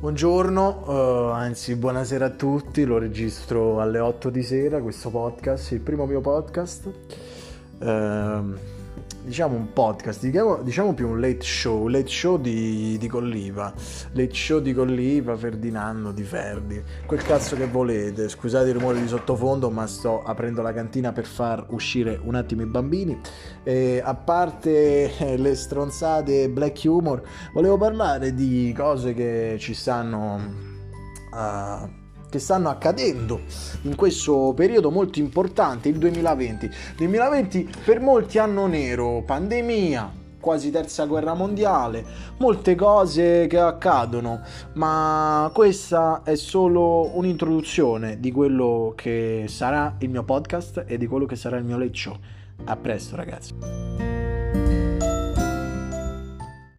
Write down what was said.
Buongiorno, uh, anzi buonasera a tutti, lo registro alle 8 di sera questo podcast, il primo mio podcast. Uh, diciamo un podcast, diciamo, diciamo, più un late show, late show di, di Colliva, late show di Colliva, Ferdinando, di Ferdi, quel cazzo che volete, scusate il rumore di sottofondo ma sto aprendo la cantina per far uscire un attimo i bambini, e a parte eh, le stronzate black humor, volevo parlare di cose che ci stanno... Uh, che stanno accadendo in questo periodo molto importante, il 2020. 2020 per molti anno nero, pandemia, quasi terza guerra mondiale, molte cose che accadono, ma questa è solo un'introduzione di quello che sarà il mio podcast e di quello che sarà il mio show. A presto ragazzi.